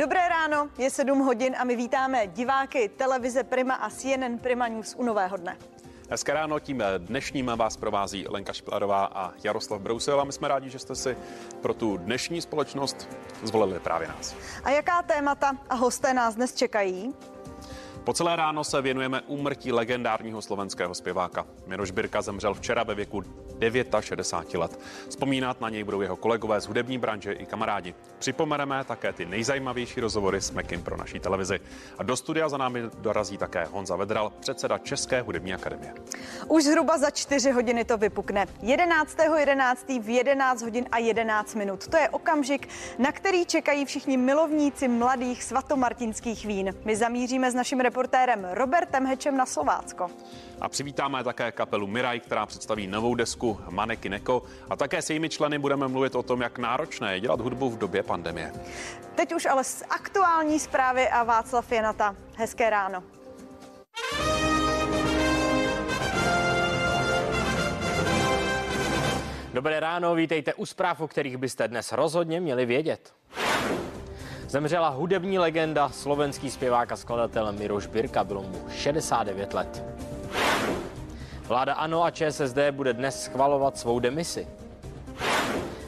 Dobré ráno, je 7 hodin a my vítáme diváky televize Prima a CNN Prima News u nového dne. Hezké ráno, tím dnešním vás provází Lenka Špilarová a Jaroslav Brousil a my jsme rádi, že jste si pro tu dnešní společnost zvolili právě nás. A jaká témata a hosté nás dnes čekají? Po celé ráno se věnujeme úmrtí legendárního slovenského zpěváka. Miroš Birka zemřel včera ve věku 69 let. Vzpomínat na něj budou jeho kolegové z hudební branže i kamarádi. Připomeneme také ty nejzajímavější rozhovory s Mekim pro naší televizi. A do studia za námi dorazí také Honza Vedral, předseda České hudební akademie. Už zhruba za čtyři hodiny to vypukne. 11.11. 11. v 11 hodin a 11 minut. To je okamžik, na který čekají všichni milovníci mladých svatomartinských vín. My zamíříme s naším reportérem Robertem Hečem na Slovácko. A přivítáme také kapelu Miraj, která představí novou desku Maneky Neko. A také s jejími členy budeme mluvit o tom, jak náročné je dělat hudbu v době pandemie. Teď už ale z aktuální zprávy a Václav Janata. Hezké ráno. Dobré ráno, vítejte u zpráv, o kterých byste dnes rozhodně měli vědět. Zemřela hudební legenda, slovenský zpěvák a skladatel Miroš Birka, bylo mu 69 let. Vláda ANO a ČSSD bude dnes schvalovat svou demisi.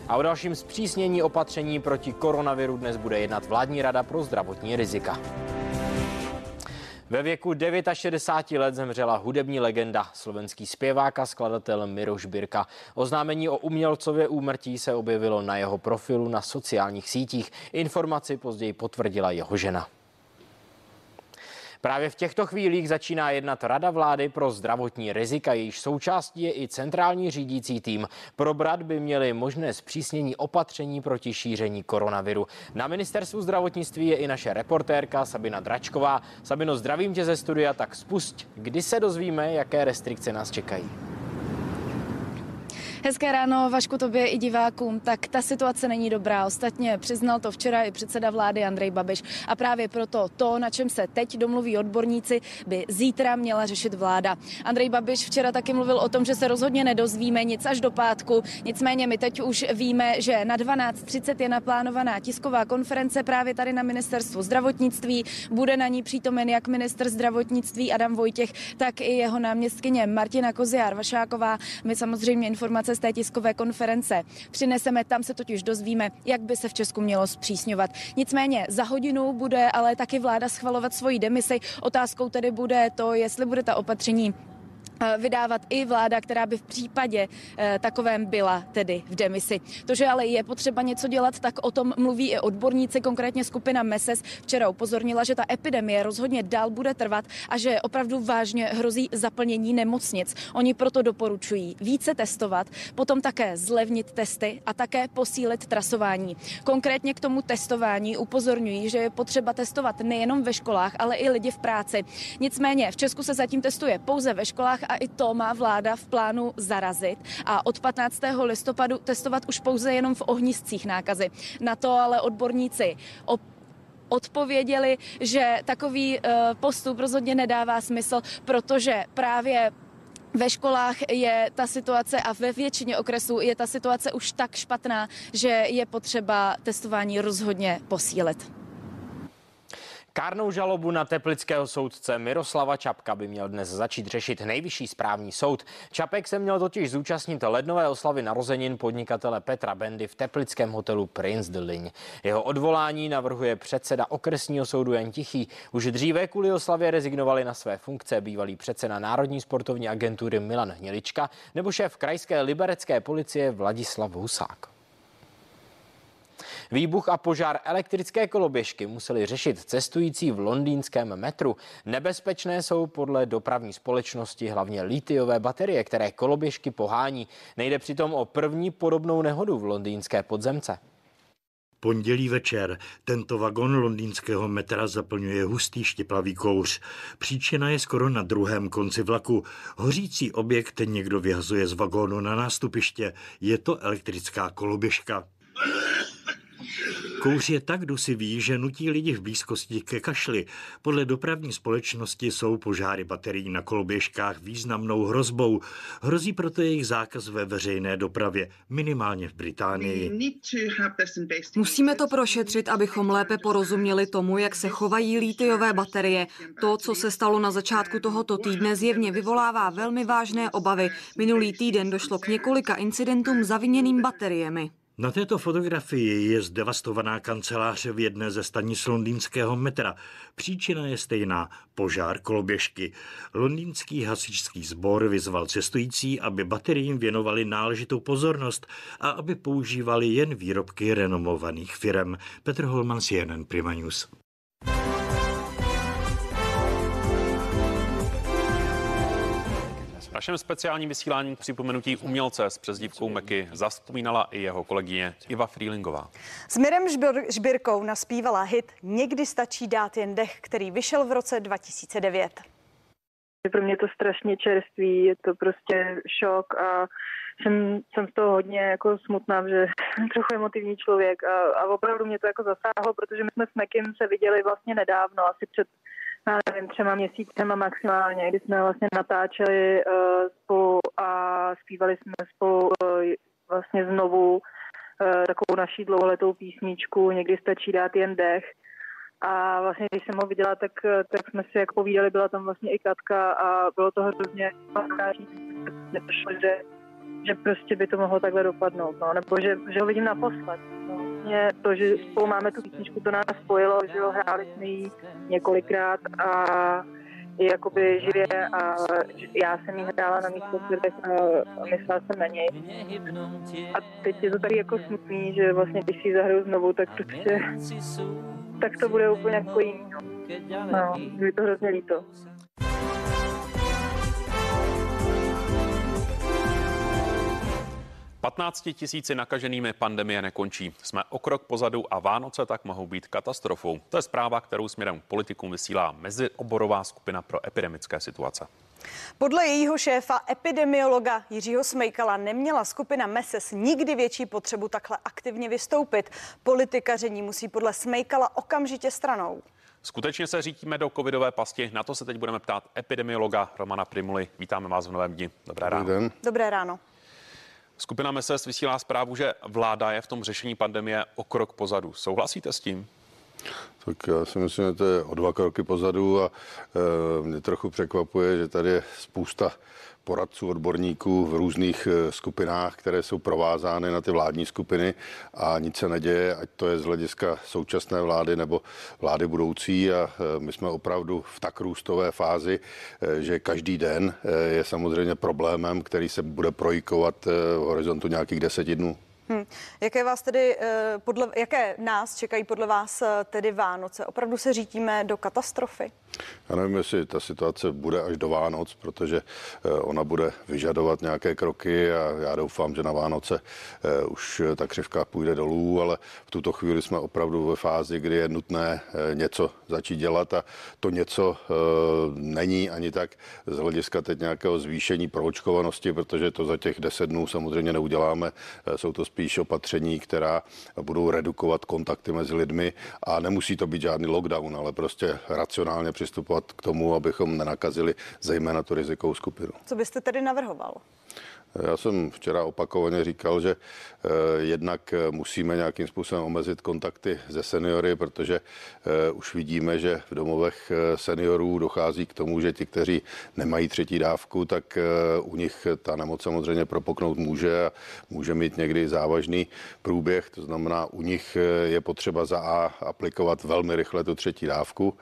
A o dalším zpřísnění opatření proti koronaviru dnes bude jednat vládní rada pro zdravotní rizika. Ve věku 69 let zemřela hudební legenda, slovenský zpěvák a skladatel Miroš Birka. Oznámení o umělcově úmrtí se objevilo na jeho profilu na sociálních sítích. Informaci později potvrdila jeho žena. Právě v těchto chvílích začíná jednat Rada vlády pro zdravotní rizika, jejíž součástí je i centrální řídící tým. Probrat by měli možné zpřísnění opatření proti šíření koronaviru. Na ministerstvu zdravotnictví je i naše reportérka Sabina Dračková. Sabino, zdravím tě ze studia, tak spust, kdy se dozvíme, jaké restrikce nás čekají. Hezké ráno, Vašku, tobě i divákům. Tak ta situace není dobrá. Ostatně přiznal to včera i předseda vlády Andrej Babiš. A právě proto to, na čem se teď domluví odborníci, by zítra měla řešit vláda. Andrej Babiš včera taky mluvil o tom, že se rozhodně nedozvíme nic až do pátku. Nicméně my teď už víme, že na 12.30 je naplánovaná tisková konference právě tady na ministerstvu zdravotnictví. Bude na ní přítomen jak minister zdravotnictví Adam Vojtěch, tak i jeho náměstkyně Martina Koziár Vašáková. My samozřejmě informace z té tiskové konference přineseme, tam se totiž dozvíme, jak by se v Česku mělo zpřísňovat. Nicméně za hodinu bude ale taky vláda schvalovat svoji demisi. Otázkou tedy bude to, jestli bude ta opatření vydávat i vláda, která by v případě eh, takovém byla tedy v demisi. To, že ale je potřeba něco dělat, tak o tom mluví i odborníci, konkrétně skupina MESES včera upozornila, že ta epidemie rozhodně dál bude trvat a že opravdu vážně hrozí zaplnění nemocnic. Oni proto doporučují více testovat, potom také zlevnit testy a také posílit trasování. Konkrétně k tomu testování upozorňují, že je potřeba testovat nejenom ve školách, ale i lidi v práci. Nicméně v Česku se zatím testuje pouze ve školách a i to má vláda v plánu zarazit a od 15. listopadu testovat už pouze jenom v ohniscích nákazy. Na to ale odborníci odpověděli, že takový uh, postup rozhodně nedává smysl, protože právě ve školách je ta situace a ve většině okresů je ta situace už tak špatná, že je potřeba testování rozhodně posílit. Kárnou žalobu na teplického soudce Miroslava Čapka by měl dnes začít řešit nejvyšší správní soud. Čapek se měl totiž zúčastnit lednové oslavy narozenin podnikatele Petra Bendy v teplickém hotelu Prince de Ligne. Jeho odvolání navrhuje předseda okresního soudu Jan Tichý. Už dříve kvůli oslavě rezignovali na své funkce bývalý předseda Národní sportovní agentury Milan Hnilička nebo šéf krajské liberecké policie Vladislav Husák. Výbuch a požár elektrické koloběžky museli řešit cestující v londýnském metru. Nebezpečné jsou podle dopravní společnosti hlavně lítiové baterie, které koloběžky pohání. Nejde přitom o první podobnou nehodu v londýnské podzemce. Pondělí večer tento vagon londýnského metra zaplňuje hustý štěplavý kouř. Příčina je skoro na druhém konci vlaku. Hořící objekt někdo vyhazuje z vagónu na nástupiště. Je to elektrická koloběžka. Kouř je tak dusivý, že nutí lidi v blízkosti ke kašli. Podle dopravní společnosti jsou požáry baterií na koloběžkách významnou hrozbou. Hrozí proto jejich zákaz ve veřejné dopravě, minimálně v Británii. Musíme to prošetřit, abychom lépe porozuměli tomu, jak se chovají lítiové baterie. To, co se stalo na začátku tohoto týdne, zjevně vyvolává velmi vážné obavy. Minulý týden došlo k několika incidentům zaviněným bateriemi. Na této fotografii je zdevastovaná kanceláře v jedné ze stanic londýnského metra. Příčina je stejná – požár koloběžky. Londýnský hasičský sbor vyzval cestující, aby bateriím věnovali náležitou pozornost a aby používali jen výrobky renomovaných firm. Petr Holman, CNN Prima News. Našem speciálním vysílání k připomenutí umělce s přezdívkou Meky zaspomínala i jeho kolegyně Iva Frýlingová. S Mirem Žbir- Žbirkou naspívala hit Někdy stačí dát jen dech, který vyšel v roce 2009. Pro mě to strašně čerství, je to prostě šok a jsem, jsem z toho hodně jako smutná, že jsem trochu emotivní člověk a, a opravdu mě to jako zasáhlo, protože my jsme s Mekim se viděli vlastně nedávno, asi před já nevím, třema měsícema maximálně, kdy jsme vlastně natáčeli uh, spolu a zpívali jsme spolu uh, vlastně znovu uh, takovou naší dlouholetou písničku, někdy stačí dát jen dech. A vlastně, když jsem ho viděla, tak, tak jsme si jak povídali, byla tam vlastně i Katka a bylo to hrozně že, že prostě by to mohlo takhle dopadnout, no, nebo že, že ho vidím naposled. No vlastně to, že spolu máme tu písničku, to nás spojilo, že jo, hráli jsme ji několikrát a je jakoby živě a já jsem jí hrála na místě a myslela jsem na něj. A teď je to tady jako smutný, že vlastně když si zahraju znovu, tak prostě tak to bude úplně jako jiný. No, no je to hrozně líto. 15 tisíci nakaženými pandemie nekončí. Jsme o krok pozadu a Vánoce tak mohou být katastrofou. To je zpráva, kterou směrem politikům vysílá mezioborová skupina pro epidemické situace. Podle jejího šéfa epidemiologa Jiřího Smejkala neměla skupina MESES nikdy větší potřebu takhle aktivně vystoupit. Politikaření musí podle Smejkala okamžitě stranou. Skutečně se řítíme do covidové pasti. Na to se teď budeme ptát epidemiologa Romana Primuly. Vítáme vás v novém dni. Dobré ráno. Dobrý den. Dobré ráno. Skupina MESES vysílá zprávu, že vláda je v tom řešení pandemie o krok pozadu. Souhlasíte s tím? Tak já si myslím, že to je o dva kroky pozadu a e, mě trochu překvapuje, že tady je spousta poradců, odborníků v různých eh, skupinách, které jsou provázány na ty vládní skupiny a nic se neděje, ať to je z hlediska současné vlády nebo vlády budoucí a eh, my jsme opravdu v tak růstové fázi, eh, že každý den je samozřejmě problémem, který se bude projikovat v horizontu nějakých deseti dnů. Hmm. Jaké vás tedy, podle, jaké nás čekají podle vás tedy Vánoce? Opravdu se řítíme do katastrofy? Já nevím, jestli ta situace bude až do Vánoc, protože eh, ona bude vyžadovat nějaké kroky a já doufám, že na Vánoce eh, už ta křivka půjde dolů, ale v tuto chvíli jsme opravdu ve fázi, kdy je nutné eh, něco začít dělat a to něco není ani tak z hlediska teď nějakého zvýšení proočkovanosti, protože to za těch deset dnů samozřejmě neuděláme. Jsou to spíš opatření, která budou redukovat kontakty mezi lidmi a nemusí to být žádný lockdown, ale prostě racionálně přistupovat k tomu, abychom nenakazili zejména tu rizikovou skupinu. Co byste tedy navrhoval? Já jsem včera opakovaně říkal, že eh, jednak eh, musíme nějakým způsobem omezit kontakty ze seniory, protože eh, už vidíme, že v domovech seniorů dochází k tomu, že ti, kteří nemají třetí dávku, tak u nich ta nemoc samozřejmě propoknout může a může mít někdy závažný průběh. To znamená, u nich je potřeba za A aplikovat velmi rychle tu třetí dávku.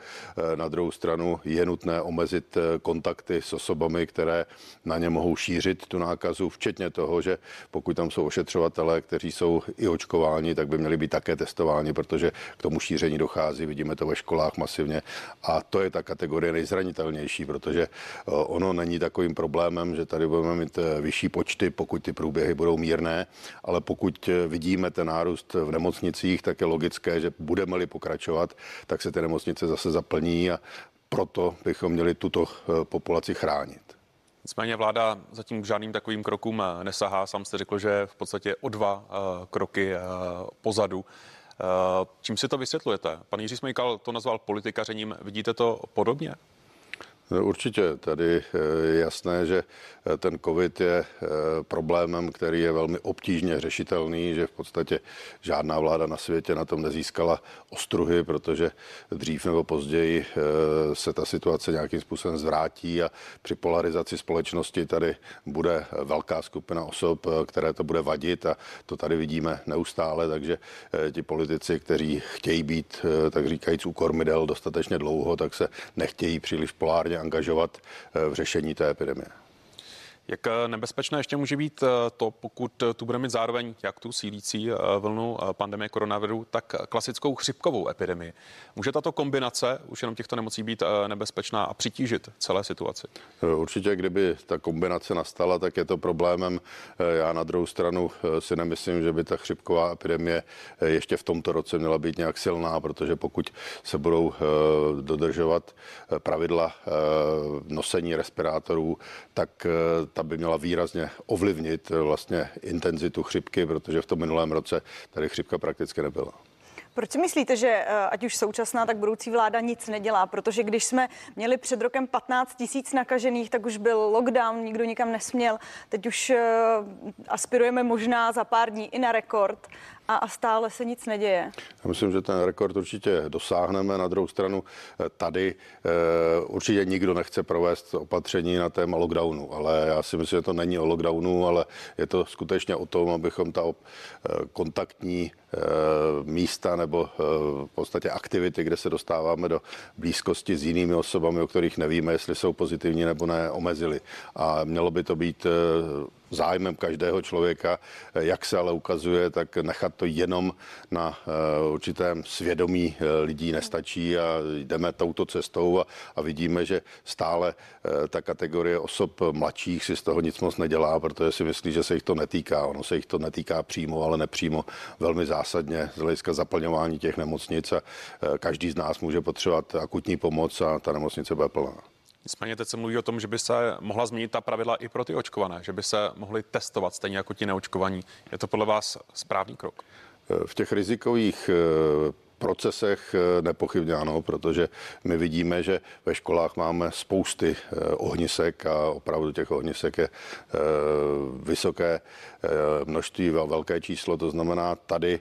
Na druhou stranu je nutné omezit kontakty s osobami, které na ně mohou šířit tu nákazu důkazů, včetně toho, že pokud tam jsou ošetřovatelé, kteří jsou i očkováni, tak by měli být také testováni, protože k tomu šíření dochází, vidíme to ve školách masivně. A to je ta kategorie nejzranitelnější, protože eh, ono není takovým problémem, že tady budeme mít eh, vyšší počty, pokud ty průběhy budou mírné, ale pokud eh, vidíme ten nárůst v nemocnicích, tak je logické, že budeme-li pokračovat, tak se ty nemocnice zase zaplní a proto bychom měli tuto populaci chránit. Nicméně vláda zatím k žádným takovým krokům nesahá. Sám jste řekl, že v podstatě o dva uh, kroky uh, pozadu. Čím si to vysvětlujete? Pan Jiří Smejkal to nazval politikařením. Vidíte to podobně? No, určitě, tady je jasné, že ten COVID je eh, problémem, který je velmi obtížně řešitelný, že v podstatě žádná vláda na světě na tom nezískala ostruhy, protože dřív nebo později eh, se ta situace nějakým způsobem zvrátí a při polarizaci společnosti tady bude velká skupina osob, eh, které to bude vadit a to tady vidíme neustále, takže ti politici, kteří chtějí být, tak říkajíc, u kormidel dostatečně dlouho, tak se nechtějí příliš polárně angažovat v řešení té epidemie. Jak eh, nebezpečné ještě může být eh, to, pokud eh, tu budeme mít zároveň jak tu sílící vlnu pandemie koronaviru, tak klasickou chřipkovou epidemii. Může tato kombinace už jenom těchto nemocí být nebezpečná a přitížit celé situaci? Určitě, kdyby ta kombinace nastala, tak je to problémem. Já na druhou stranu si nemyslím, že by ta chřipková epidemie ještě v tomto roce měla být nějak silná, protože pokud se budou dodržovat pravidla nosení respirátorů, tak ta by měla výrazně ovlivnit vlastně intenzitu chřipky, protože v tom minulém roce tady chřipka prakticky nebyla. Proč si myslíte, že eh, ať už současná, tak budoucí vláda nic nedělá? Protože když jsme měli před rokem 15 tisíc nakažených, tak už byl lockdown, nikdo nikam nesměl. Teď už eh, aspirujeme možná za pár dní i na rekord a, a stále se nic neděje. Já myslím, že ten rekord určitě dosáhneme. Na druhou stranu eh, tady určitě nikdo nechce provést opatření na téma lockdownu, ale já si myslím, že to není o lockdownu, ale je to skutečně o tom, abychom ta kontaktní místa nebo eh, v podstatě aktivity, kde se dostáváme do blízkosti s jinými osobami, o kterých nevíme, jestli jsou pozitivní nebo ne, omezili. A mělo by to být eh, zájmem každého člověka, jak se ale ukazuje, tak nechat to jenom na eh, určitém svědomí lidí nestačí a jdeme touto cestou a, a vidíme, že stále ta kategorie osob mladších si z toho nic moc nedělá, protože si myslí, že se jich to netýká. Ono se jich to netýká přímo, ale nepřímo velmi zásadně z hlediska zaplňování těch nemocnic a každý z nás může potřebovat akutní pomoc a ta nemocnice bude plná. Nicméně teď se mluví o tom, že by se mohla změnit ta pravidla i pro ty očkované, že by se mohli testovat stejně jako ti neočkovaní. Je to podle vás správný krok? V těch rizikových e, procesech eh, nepochybně ano, protože my vidíme, že ve školách máme spousty eh, ohnisek a opravdu těch ohnisek je eh, vysoké množství, velké číslo, to znamená tady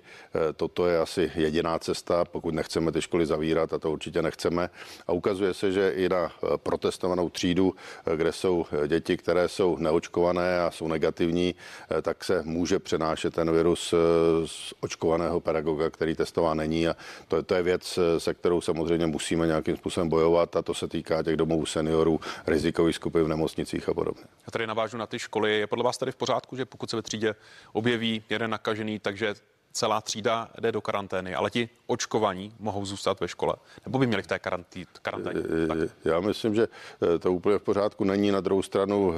toto je asi jediná cesta, pokud nechceme ty školy zavírat a to určitě nechceme. A ukazuje se, že i na protestovanou třídu, kde jsou děti, které jsou neočkované a jsou negativní, tak se může přenášet ten virus z očkovaného pedagoga, který testován není a to, to je věc, se kterou samozřejmě musíme nějakým způsobem bojovat a to se týká těch domovů seniorů, rizikových skupin v nemocnicích a podobně. Já tady navážu na ty školy. Je podle vás tady v pořádku, že pokud se ve třídě objeví jeden nakažený, takže celá třída jde do karantény, ale ti očkovaní mohou zůstat ve škole, nebo by měli v té karanténě? Já myslím, že eh, to úplně v pořádku není. Na druhou stranu eh,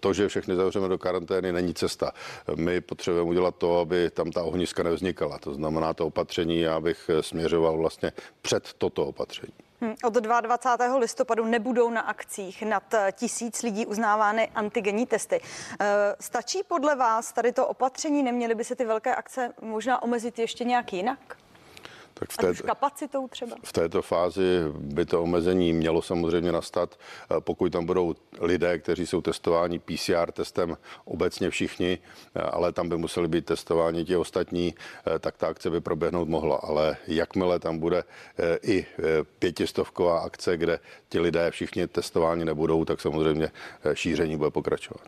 to, že všechny zavřeme do karantény, není cesta. My potřebujeme udělat to, aby tam ta ohniska nevznikala. To znamená to opatření, já bych eh, směřoval vlastně před toto opatření. Od 22. listopadu nebudou na akcích nad tisíc lidí uznávány antigenní testy. Eh, stačí podle vás tady to opatření? Neměly by se ty velké akce možná omezit ještě nějak jinak? Tak v té, kapacitou třeba? V této fázi by to omezení mělo samozřejmě nastat, eh, pokud tam budou lidé, kteří jsou testováni PCR testem obecně všichni, eh, ale tam by museli být testováni ti ostatní, eh, tak ta akce by proběhnout mohla. Ale jakmile tam bude i pětistovková akce, kde ti lidé všichni testováni nebudou, tak samozřejmě šíření bude pokračovat.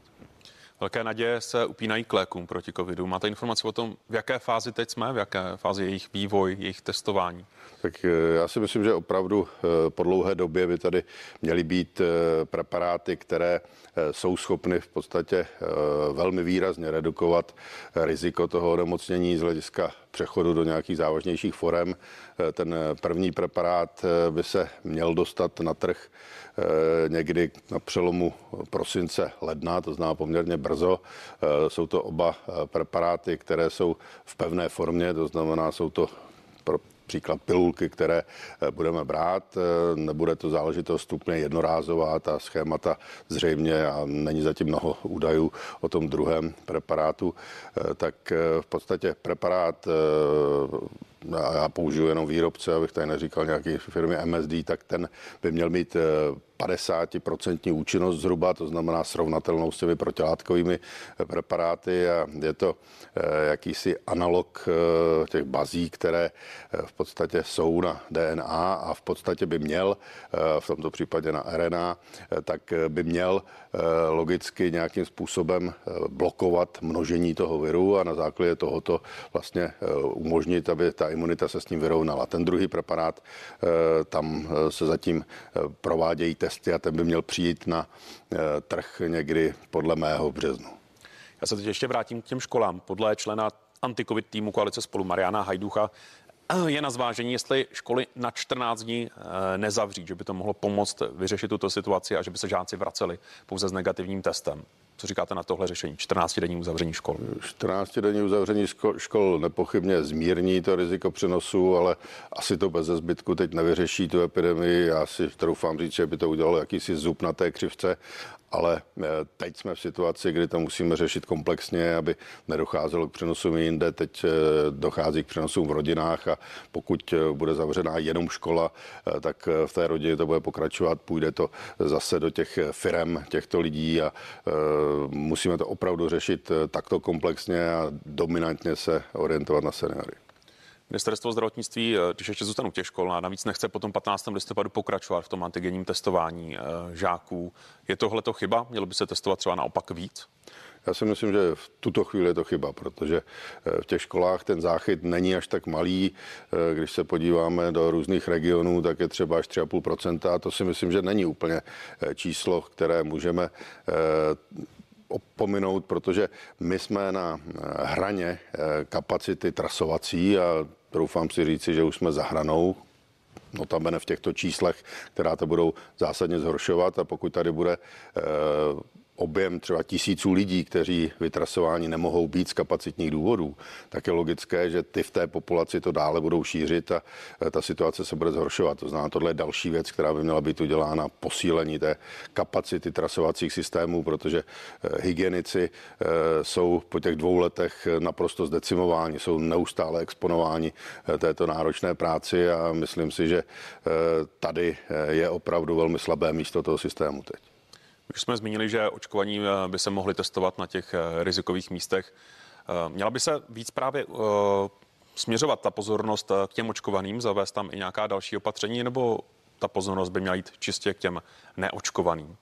Velké naděje se upínají k lékům proti covidu. Máte informace o tom, v jaké fázi teď jsme, v jaké fázi jejich vývoj, jejich testování? Tak eh, já si myslím, že opravdu eh, po dlouhé době by tady měly být eh, preparáty, které jsou schopny v podstatě velmi výrazně redukovat riziko toho onemocnění z hlediska přechodu do nějakých závažnějších forem. Ten první preparát by se měl dostat na trh někdy na přelomu prosince ledna, to zná poměrně brzo. Jsou to oba preparáty, které jsou v pevné formě, to znamená, jsou to příklad pilulky, které eh, budeme brát. Eh, nebude to záležitost úplně jednorázová, ta schémata zřejmě a není zatím mnoho údajů o tom druhém preparátu, eh, tak v podstatě preparát já použiju jenom výrobce, abych tady neříkal nějaký firmy MSD, tak ten by měl mít 50% účinnost zhruba, to znamená srovnatelnou s těmi protilátkovými preparáty a je to eh, jakýsi analog eh, těch bazí, které eh, v podstatě jsou na DNA a v podstatě by měl, v tomto případě na RNA, tak by měl logicky nějakým způsobem blokovat množení toho viru a na základě tohoto vlastně umožnit, aby ta imunita se s ním vyrovnala. Ten druhý preparát, tam se zatím provádějí testy a ten by měl přijít na eh, trh někdy podle mého březnu. Já se teď ještě vrátím k těm školám. Podle člena antikovid týmu koalice spolu Mariana Hajducha eh, je na zvážení, jestli školy na 14 dní eh, nezavřít, že by to mohlo pomoct vyřešit tuto situaci a že by se žáci vraceli pouze s negativním testem. Co říkáte na tohle řešení? 14 denní uzavření škol. 14 denní uzavření škol nepochybně zmírní to riziko přenosu, ale asi to bez zbytku teď nevyřeší tu epidemii. Já si troufám říct, že by to udělalo jakýsi zub na té křivce ale eh, teď jsme v situaci, kdy to musíme řešit komplexně, aby nedocházelo k přenosům jinde. Teď eh, dochází k přenosům v rodinách a pokud eh, bude zavřená jenom škola, tak v té rodině to bude pokračovat, půjde to zase do těch firem těchto lidí a musíme to opravdu řešit takto komplexně a dominantně se orientovat na seniory. Ministerstvo zdravotnictví, eh, když ještě zůstanu těch škol, a navíc nechce potom 15. listopadu pokračovat v tom antigenním testování eh, žáků. Je tohle to chyba? Mělo by se testovat třeba naopak víc? Já si myslím, že v tuto chvíli je to chyba, protože eh, v těch školách ten záchyt není až tak malý. Když se podíváme do různých regionů, tak je třeba až 3,5%. A to si myslím, že není úplně číslo, které můžeme opominout, protože my jsme na hraně kapacity trasovací a troufám si říci, že už jsme za hranou, notabene v těchto číslech, která to budou zásadně zhoršovat. A pokud tady bude eh, objem třeba tisíců lidí, kteří vytrasování nemohou být z kapacitních důvodů, tak je logické, že ty v té populaci to dále budou šířit a e, ta situace se bude zhoršovat. To znamená, tohle je další věc, která by měla být udělána, posílení té kapacity trasovacích systémů, protože e, hygienici e, jsou po těch dvou letech naprosto zdecimováni, jsou neustále exponováni této náročné práci a myslím si, že tady je opravdu velmi slabé místo toho systému teď. Už jsme zmínili, že očkovaní eh, by se mohli testovat na těch eh, rizikových místech. Eh, měla by se víc právě směřovat ta pozornost k těm očkovaným, zavést tam i nějaká další opatření, nebo ta pozornost by měla jít čistě k těm neočkovaným?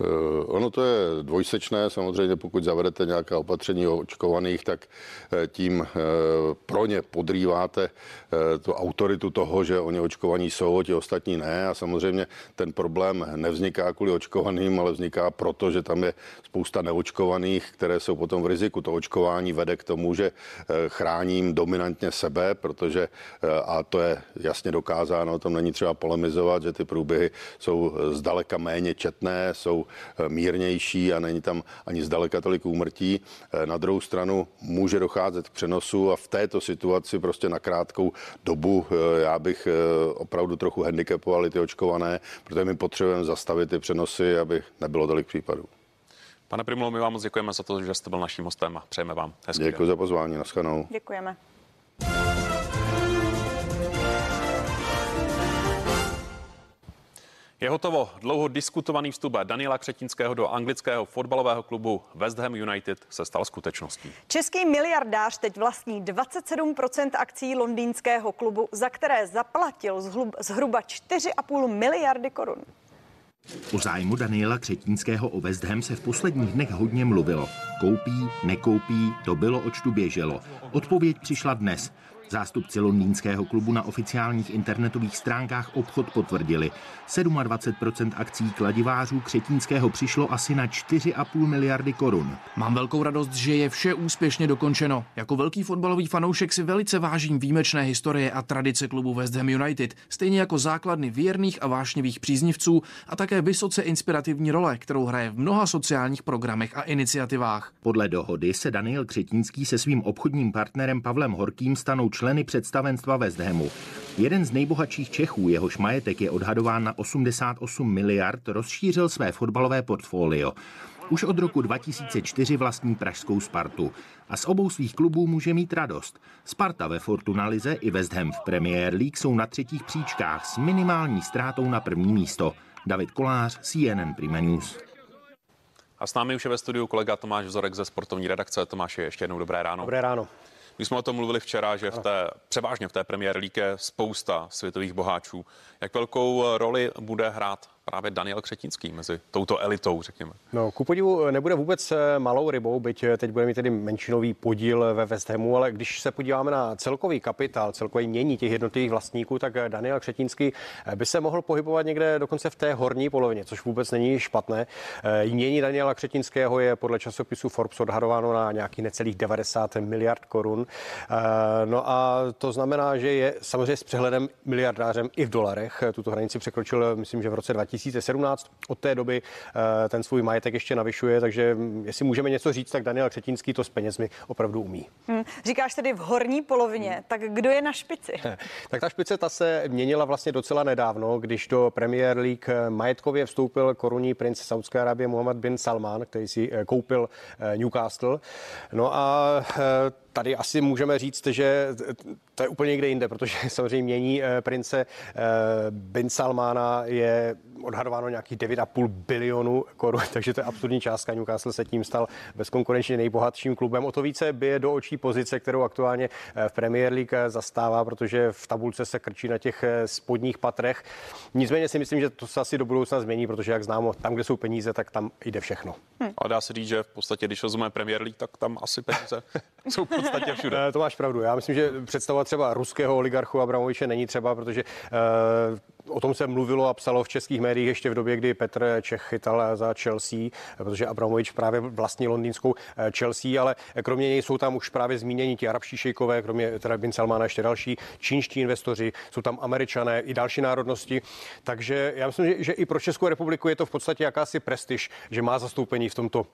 Eh, ono to je dvojsečné, samozřejmě pokud zavedete nějaká opatření o očkovaných, tak eh, tím eh, pro ně podrýváte tu autoritu toho, že oni očkovaní jsou, ti ostatní ne. A samozřejmě ten problém nevzniká kvůli očkovaným, ale vzniká proto, že tam je spousta neočkovaných, které jsou potom v riziku. To očkování vede k tomu, že chráním dominantně sebe, protože, a to je jasně dokázáno, o tom není třeba polemizovat, že ty průběhy jsou zdaleka méně četné, jsou Eh, mírnější a není tam ani zdaleka tolik úmrtí. Eh, na druhou stranu může docházet k přenosu a v této situaci prostě na krátkou dobu eh, já bych opravdu trochu handicapovali ty očkované, protože my potřebujeme zastavit ty přenosy, aby nebylo tolik případů. Pane Primulo, my vám moc děkujeme za to, že jste byl naším hostem a přejeme vám hezký Děkuji den. za pozvání, naschledanou. Děkujeme. Je hotovo. Dlouho diskutovaný vstup Daniela Křetinského do anglického fotbalového klubu West Ham United se stal skutečností. Český miliardář teď vlastní 27% akcí londýnského klubu, za které zaplatil zhruba 4,5 miliardy korun. O zájmu Daniela Křetínského o West Ham se v posledních dnech hodně mluvilo. Koupí, nekoupí, to bylo, očtu běželo. Odpověď přišla dnes. Zástupci londýnského klubu na oficiálních internetových stránkách obchod potvrdili. 27% akcí kladivářů Křetínského přišlo asi na 4,5 miliardy korun. Mám velkou radost, že je vše úspěšně dokončeno. Jako velký fotbalový fanoušek si velice vážím výjimečné historie a tradice klubu West Ham United, stejně jako základny věrných a vášnivých příznivců a také vysoce inspirativní role, kterou hraje v mnoha sociálních programech a iniciativách. Podle dohody se Daniel Křetínský se svým obchodním partnerem Pavlem Horkým stanou členy představenstva West Hamu. Jeden z nejbohatších Čechů, jehož majetek je odhadován na 88 miliard, rozšířil své fotbalové portfolio. Už od roku 2004 vlastní pražskou Spartu a z obou svých klubů může mít radost. Sparta ve Fortuna Lize i West Ham v Premier League jsou na třetích příčkách s minimální ztrátou na první místo. David Kolář, CNN Prima News. A s námi už je ve studiu kolega Tomáš Vzorek ze sportovní redakce. Tomáš, ještě jednou dobré ráno. Dobré ráno. My jsme o tom mluvili včera, že v té, převážně v té premiér League je spousta světových boháčů. Jak velkou roli bude hrát právě Daniel Křetínský mezi touto elitou, řekněme. No, ku podivu nebude vůbec eh, malou rybou, byť eh, teď bude mít tedy menšinový podíl ve West Hamu, ale když se podíváme na celkový kapitál, celkový mění těch jednotlivých vlastníků, tak eh, Daniel Křetínský by se mohl pohybovat někde dokonce v té horní polovině, což vůbec není špatné. Mění Daniela Křetínského je podle časopisu Forbes odhadováno na nějaký necelých 90 miliard korun. No a to znamená, že je samozřejmě s přehledem miliardářem i v dolarech. Tuto hranici překročil, myslím, že v roce 2000 2017. Od té doby eh, ten svůj majetek ještě navyšuje, takže hm, jestli můžeme něco říct, tak Daniel Křetínský to s penězmi opravdu umí. Hmm, říkáš tedy v horní polovině, hmm. tak kdo je na špici? tak ta špice ta se měnila vlastně docela nedávno, když do Premier League eh, majetkově vstoupil korunní princ Saudské Arábie Mohammed bin Salman, který si eh, koupil Newcastle. No a tady asi můžeme říct, že to je úplně někde jinde, protože samozřejmě mění prince bin Salmana je odhadováno nějakých 9,5 bilionů korun, takže to je absurdní částka. Newcastle se tím stal bezkonkurenčně nejbohatším klubem. O to více bije do očí pozice, kterou aktuálně eh, v Premier League eh, zastává, protože v tabulce se krčí na těch eh, spodních patrech. Nicméně si myslím, že to se asi do budoucna změní, protože jak známo, tam, kde jsou peníze, tak tam jde všechno. Hm. Ale dá se říct, že v podstatě, když vezmeme Premier League, tak tam asi peníze jsou v podstatě všude. to máš pravdu. Já myslím, že představovat třeba ruského oligarchu Abramoviče není třeba, protože O tom se mluvilo a psalo v českých médiích ještě v době, kdy Petr Čech chytal za Chelsea, protože Abramovič právě vlastní londýnskou eh, Chelsea, ale kromě něj jsou tam už právě zmíněni ti arabští šejkové, kromě teda Bin Salmana ještě další čínští investoři, jsou tam američané i další národnosti. Takže já myslím, že, že i pro Českou republiku je to v podstatě jakási prestiž, že má zastoupení v tomto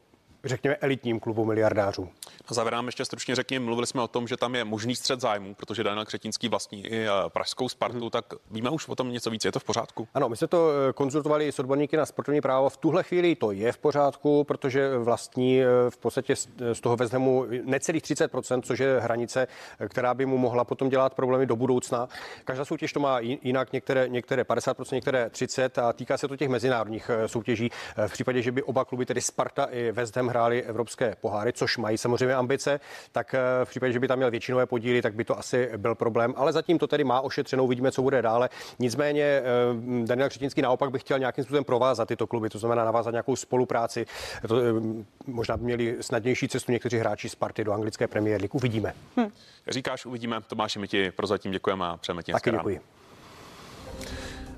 řekněme, elitním klubu miliardářů. Na závěr nám ještě stručně řekněme, mluvili jsme o tom, že tam je možný střed zájmu, protože Daniel Křetínský vlastní i eh, pražskou Spartu, hmm. tak víme už o tom něco víc, je to v pořádku? Ano, my jsme to eh, konzultovali s odborníky na sportovní právo. V tuhle chvíli to je v pořádku, protože vlastní eh, v podstatě z toho vezmeme necelých 30%, což je hranice, která by mu mohla potom dělat problémy do budoucna. Každá soutěž to má jinak, některé, některé 50%, některé 30% a týká se to těch mezinárodních soutěží. V případě, že by oba kluby, tedy Sparta i West Ham, hráli evropské poháry, což mají samozřejmě ambice, tak eh, v případě, že by tam měl většinové podíly, tak by to asi byl problém. Ale zatím to tedy má ošetřenou, vidíme, co bude dále. Nicméně eh, Daniel Křetínský naopak by chtěl nějakým způsobem provázat tyto kluby, to znamená navázat nějakou spolupráci. To, eh, možná by měli snadnější cestu někteří hráči z party do anglické premiéry. Uvidíme. Hm. Říkáš, uvidíme. Tomáši, my ti prozatím děkujeme a přejeme ti Taky děkuji.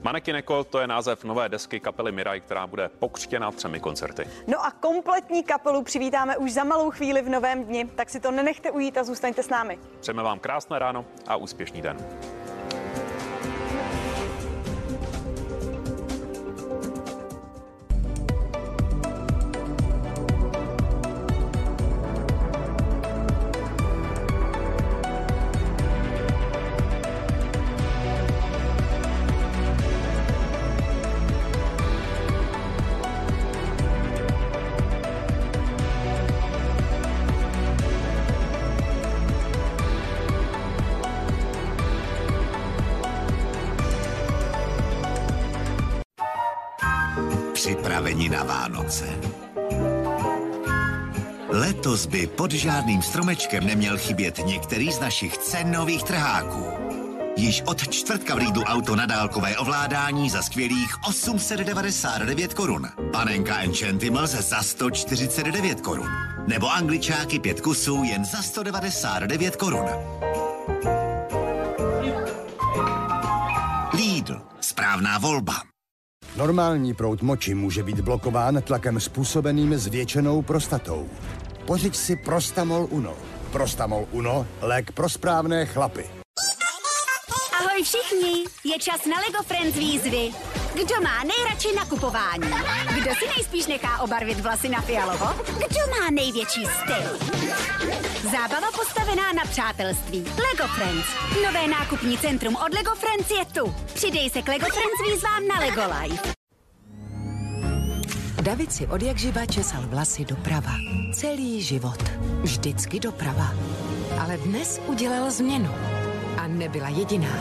Manekineko to je název nové desky kapely Miraj, která bude pokřtěna třemi koncerty. No a kompletní kapelu přivítáme už za malou chvíli v novém dni, tak si to nenechte ujít a zůstaňte s námi. Přejeme vám krásné ráno a úspěšný den. Pod žádným stromečkem neměl chybět některý z našich cenových trháků. Již od čtvrtka v Lidlu auto na dálkové ovládání za skvělých 899 korun. Panenka Enchantimals za 149 korun. Nebo angličáky 5 kusů jen za 199 korun. Lidl. Správná volba. Normální proud moči může být blokován tlakem způsobeným zvětšenou prostatou. Pořiď si Prostamol Uno. Prostamol Uno, lék pro správné chlapy. Ahoj všichni, je čas na LEGO Friends výzvy. Kdo má nejradši nakupování? Kdo si nejspíš nechá obarvit vlasy na fialovo? Kdo má největší styl? Zábava postavená na přátelství. LEGO Friends. Nové nákupní centrum od LEGO Friends je tu. Přidej se k LEGO Friends výzvám na LEGO Life. David si od jak živa česal vlasy doprava. Celý život. Vždycky doprava. Ale dnes udělal změnu. A nebyla jediná.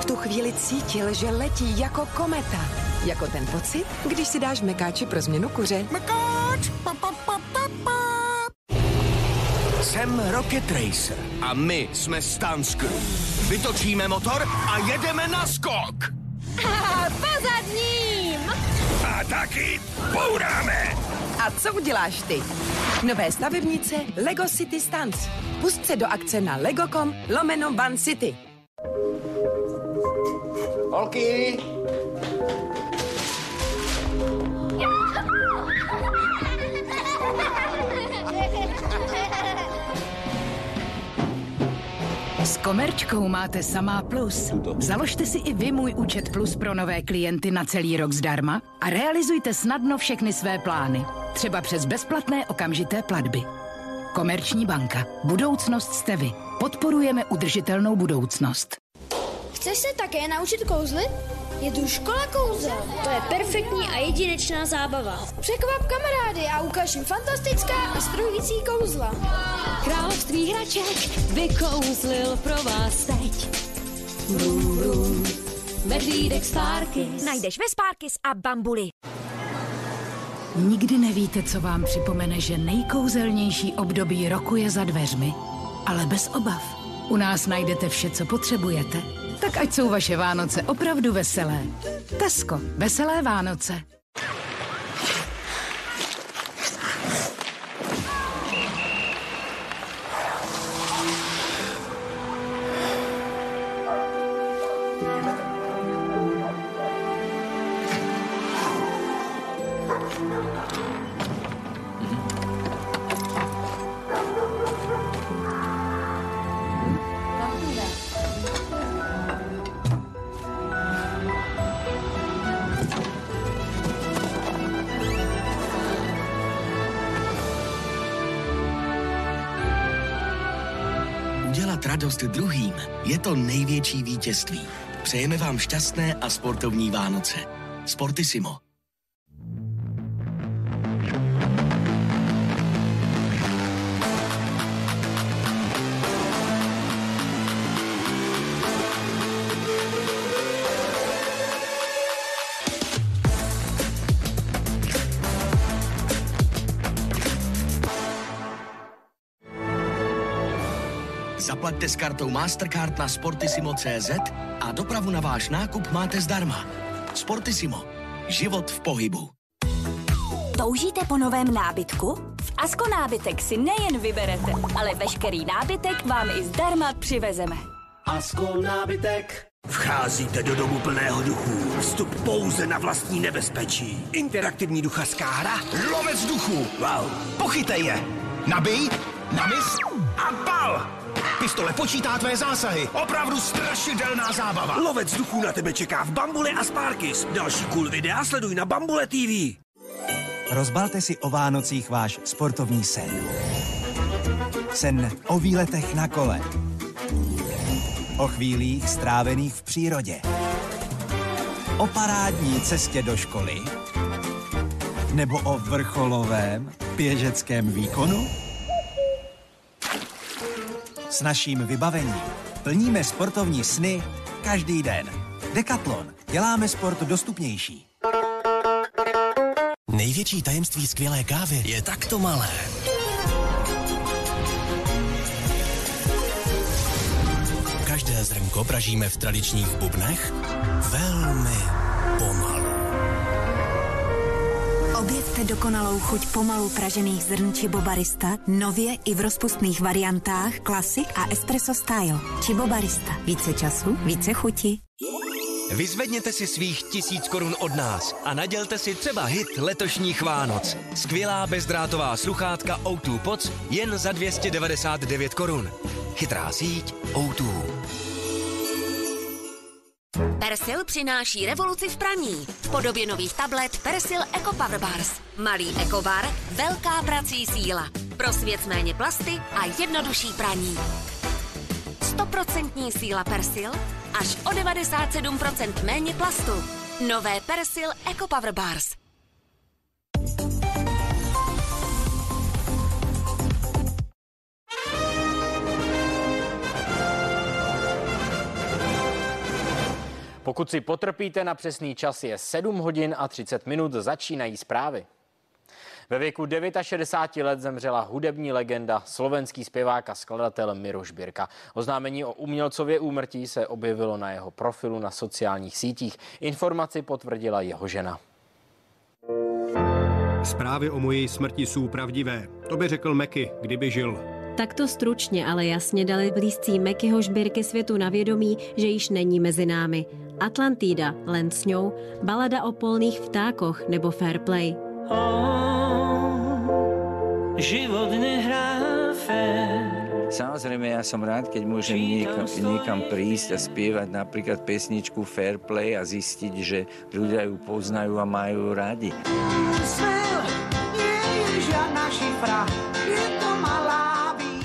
V tu chvíli cítil, že letí jako kometa. Jako ten pocit, když si dáš mekáči pro změnu kuře. Mekáč! Pa, pa, pa, pa, pa. Jsem Rocket Racer a my jsme Stansku. Vytočíme motor a jedeme na skok. Pozad ním! A taky bouráme. A co uděláš ty? Nové stavebnice Lego City Stance. Pust se do akce na lego.com lomeno Van City. Holky, S Komerčkou máte samá plus. Založte si i vy můj účet plus pro nové klienty na celý rok zdarma a realizujte snadno všechny své plány. Třeba přes bezplatné okamžité platby. Komerční banka. Budoucnost jste vy. Podporujeme udržitelnou budoucnost. Chceš se také naučit kouzlit? Je tu škola kouzel. To je perfektní a jedinečná zábava. Překvap kamarády a ukáž jim fantastická a strojící kouzla. Království hraček vykouzlil pro vás teď. Brum, brum. Medvídek Sparkis. Najdeš ve Sparkis a Bambuli. Nikdy nevíte, co vám připomene, že nejkouzelnější období roku je za dveřmi. Ale bez obav. U nás najdete vše, co potřebujete. Tak ať jsou vaše Vánoce opravdu veselé. Tesco. Veselé Vánoce. To největší vítězství. Přejeme vám šťastné a sportovní Vánoce. Sportissimo. S kartou Mastercard na Sportissimo.cz a dopravu na váš nákup máte zdarma. Sportissimo. Život v pohybu. Toužíte po novém nábytku? V Asko nábytek si nejen vyberete, ale veškerý nábytek vám i zdarma přivezeme. Asko nábytek. Vcházíte do domu plného duchů. Vstup pouze na vlastní nebezpečí. Interaktivní duchařská hra Lovec duchů. Wow. Pochytej je. Nabij, namys a pal. Pistole počítá tvé zásahy. Opravdu strašidelná zábava. Lovec duchů na tebe čeká v Bambule a Sparkis. Další cool videa sleduj na Bambule TV. Rozbalte si o Vánocích váš sportovní sen. Sen o výletech na kole. O chvílích strávených v přírodě. O parádní cestě do školy. Nebo o vrcholovém běžeckém výkonu. S naším vybavením plníme sportovní sny každý den. Decathlon. Děláme sport dostupnější. Největší tajemství skvělé kávy je takto malé. Každé zrnko pražíme v tradičních bubnech velmi pomalu. Objevte dokonalou chuť pomalu pražených zrn Chibobarista, nově i v rozpustných variantách Classic a Espresso Style. Chibobarista. Více času, více chuti. Vyzvedněte si svých tisíc korun od nás a nadělte si třeba hit letošních Vánoc. Skvělá bezdrátová sluchátka O2 Pods jen za 299 korun. Chytrá síť O2. Persil přináší revoluci v praní. V podobě nových tablet Persil Eco Power Bars. Malý ekobar, velká prací síla. Pro svět méně plasty a jednodušší praní. 100% síla Persil, až o 97% méně plastu. Nové Persil Eco Power Bars. Pokud si potrpíte na přesný čas, je 7 hodin a 30 minut, začínají zprávy. Ve věku 69 let zemřela hudební legenda, slovenský zpěvák a skladatel Miroš Birka. Oznámení o umělcově úmrtí se objevilo na jeho profilu na sociálních sítích. Informaci potvrdila jeho žena. Zprávy o mojí smrti jsou pravdivé. To by řekl Meky, kdyby žil. Takto stručně, ale jasně dali blízcí Mekyho Žbirky světu na vědomí, že již není mezi námi. Atlantida, len s ňou, balada o polných vtákoch nebo Fair Play. Oh, život nehrá fair. Samozrejme, ja som rád, keď môžem niekam, niekam prísť a spievať napríklad pesničku Fair Play a zistiť, že ľudia ju poznajú a majú radi. Smel nie je žiadna šifra,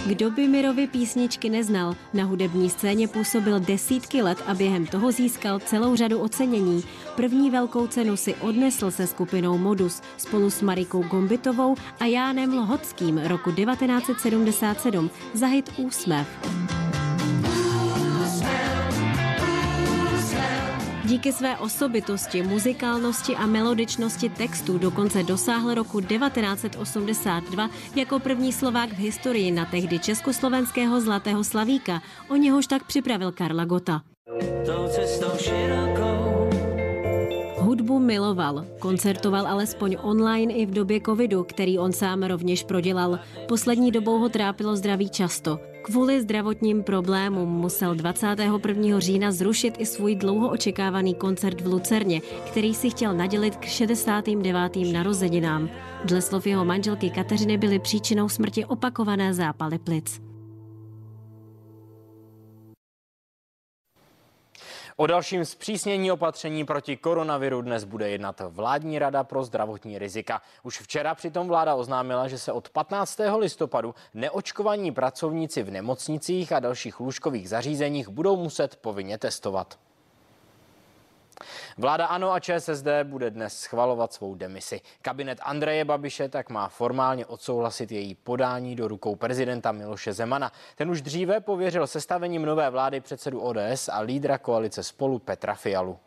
Kdo by Mirovi písničky neznal, na hudební scéně působil desítky let a během toho získal celou řadu ocenění. První velkou cenu si odnesl se skupinou Modus spolu s Marikou Gombitovou a Jánem Lhockým roku 1977 za hit Úsmev. Díky své osobitosti, muzikálnosti a melodičnosti textů dokonce dosáhl roku 1982 jako první Slovák v historii na tehdy československého Zlatého Slavíka. O něhož tak připravil Karla Gota. tou cestou širokou. Hudbu miloval, koncertoval alespoň online i v době covidu, který on sám rovněž prodělal. Poslední dobou ho trápilo zdraví často. Kvůli zdravotním problémům musel 21. října zrušit i svůj dlouho očekávaný koncert v Lucerně, který si chtěl nadělit k 69. narozeninám. Dle slov jeho manželky Kateřiny byly příčinou smrti opakované zápaly plic. O dalším zpřísnění opatření proti koronaviru dnes bude jednat vládní rada pro zdravotní rizika. Už včera přitom vláda oznámila, že se od 15. listopadu neočkovaní pracovníci v nemocnicích a dalších lůžkových zařízeních budou muset povinně testovat. Vláda ANO a ČSSD bude dnes schvalovat svou demisi. Kabinet Andreje Babiše tak má formálně odsouhlasit její podání do rukou prezidenta Miloše Zemana. Ten už dříve pověřil sestavením nové vlády předsedu ODS a lídra koalice spolu Petra Fialu.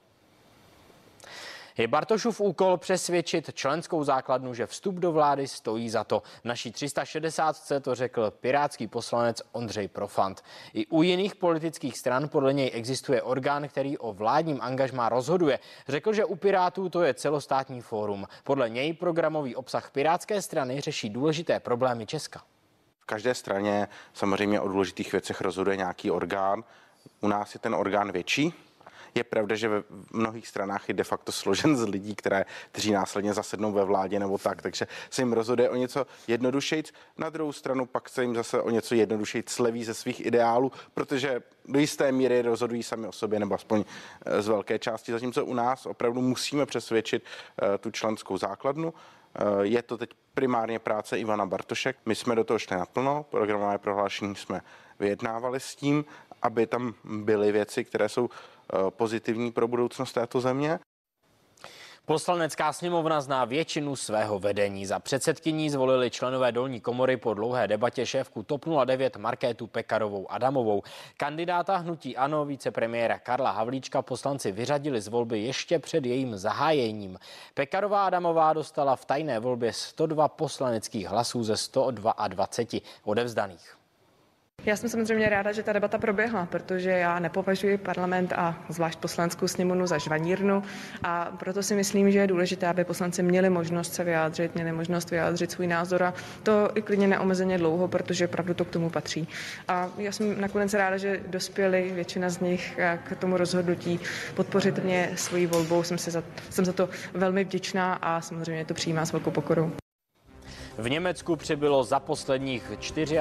Je Bartošův úkol přesvědčit členskou základnu, že vstup do vlády stojí za to. Naší 360 to řekl pirátský poslanec Ondřej Profant. I u jiných politických stran podle něj existuje orgán, který o vládním angažmá rozhoduje. Řekl, že u Pirátů to je celostátní fórum. Podle něj programový obsah Pirátské strany řeší důležité problémy Česka. V každé straně samozřejmě o důležitých věcech rozhoduje nějaký orgán. U nás je ten orgán větší, je pravda, že ve mnohých stranách je de facto složen z lidí, které, kteří následně zasednou ve vládě nebo tak, takže se jim rozhoduje o něco jednodušejc. Na druhou stranu pak se jim zase o něco jednodušejc sleví ze svých ideálů, protože do jisté míry rozhodují sami o sobě, nebo aspoň eh, z velké části. Zatímco u nás opravdu musíme přesvědčit eh, tu členskou základnu. Eh, Je to teď primárně práce Ivana Bartošek. My jsme do toho šli naplno, programové prohlášení jsme vyjednávali s tím, aby tam byly věci, které jsou pozitivní pro budoucnost této země. Poslanecká sněmovna zná většinu svého vedení. Za předsedkyní zvolili členové dolní komory po dlouhé debatě šéfku TOP 09 Markétu Pekarovou Adamovou. Kandidáta hnutí ANO vicepremiéra Karla Havlíčka poslanci vyřadili z volby ještě před jejím zahájením. Pekarová Adamová dostala v tajné volbě 102 poslaneckých hlasů ze 122 odevzdaných. Já jsem samozřejmě ráda, že ta debata proběhla, protože já nepovažuji parlament a zvlášť poslaneckou sněmovnu za žvanírnu a proto si myslím, že je důležité, aby poslanci měli možnost se vyjádřit, měli možnost vyjádřit svůj názor a to i klidně neomezeně dlouho, protože opravdu to k tomu patří. A já jsem nakonec ráda, že dospěli většina z nich k tomu rozhodnutí podpořit mě svojí volbou. Jsem, se za, jsem za to velmi vděčná a samozřejmě to přijímá s velkou pokorou. V Německu přibylo za posledních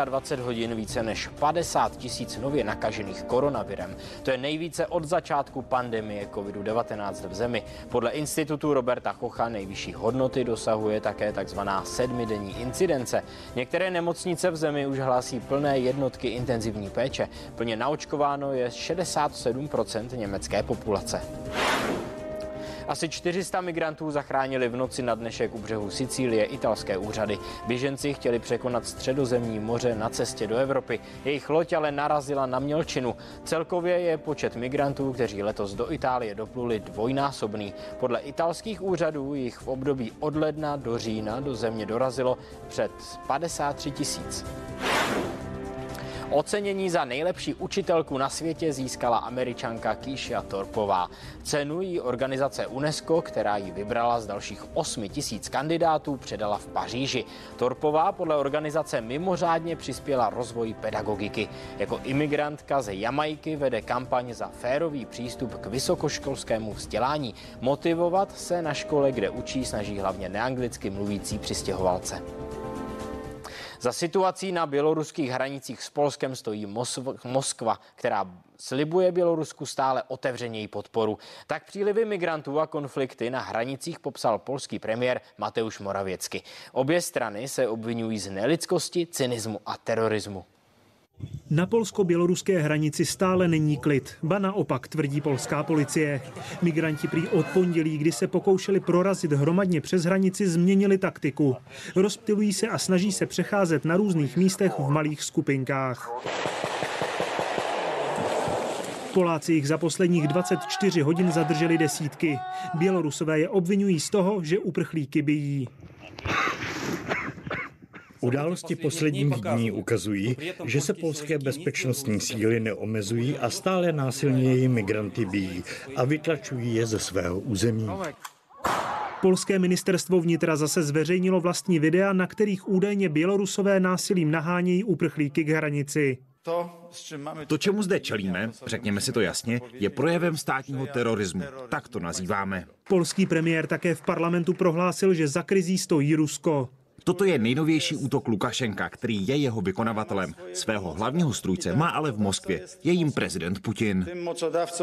24 hodin více než 50 tisíc nově nakažených koronavirem. To je nejvíce od začátku pandemie COVID-19 v zemi. Podle institutu Roberta Kocha nejvyšší hodnoty dosahuje také takzvaná sedmidenní incidence. Některé nemocnice v zemi už hlásí plné jednotky intenzivní péče. Plně naočkováno je 67% německé populace. Asi 400 migrantů zachránili v noci na dnešek u břehu Sicílie italské úřady. Běženci chtěli překonat středozemní moře na cestě do Evropy. Jejich loď ale narazila na mělčinu. Celkově je počet migrantů, kteří letos do Itálie dopluli dvojnásobný. Podle italských úřadů jich v období od ledna do října do země dorazilo před 53 tisíc. Ocenění za nejlepší učitelku na světě získala američanka Keisha Torpová. Cenu jí organizace UNESCO, která ji vybrala z dalších 8 tisíc kandidátů, předala v Paříži. Torpová podle organizace mimořádně přispěla rozvoji pedagogiky. Jako imigrantka ze Jamajky vede kampaň za férový přístup k vysokoškolskému vzdělání. Motivovat se na škole, kde učí, snaží hlavně neanglicky mluvící přistěhovalce. Za situací na běloruských hranicích s Polskem stojí Moskva, která slibuje Bělorusku stále otevřeněji podporu. Tak přílivy migrantů a konflikty na hranicích popsal polský premiér Mateusz Moravěcky. Obě strany se obvinují z nelidskosti, cynismu a terorismu. Na polsko-běloruské hranici stále není klid, ba naopak, tvrdí polská policie. Migranti prý od pondělí, kdy se pokoušeli prorazit hromadně přes hranici, změnili taktiku. Rozptilují se a snaží se přecházet na různých místech v malých skupinkách. Poláci jich za posledních 24 hodin zadrželi desítky. Bělorusové je obvinují z toho, že uprchlíky bijí. Události posledních dní ukazují, že se polské bezpečnostní síly neomezují a stále násilněji migranty bíjí a vytlačují je ze svého území. Polské ministerstvo vnitra zase zveřejnilo vlastní videa, na kterých údajně Bělorusové násilím nahánějí uprchlíky k hranici. To, čemu zde čelíme, řekněme si to jasně, je projevem státního terorismu. Tak to nazýváme. Polský premiér také v parlamentu prohlásil, že za krizí stojí Rusko. Toto je nejnovější útok Lukašenka, který je jeho vykonavatelem. Svého hlavního strůjce má ale v Moskvě. Je jim prezident Putin. Tím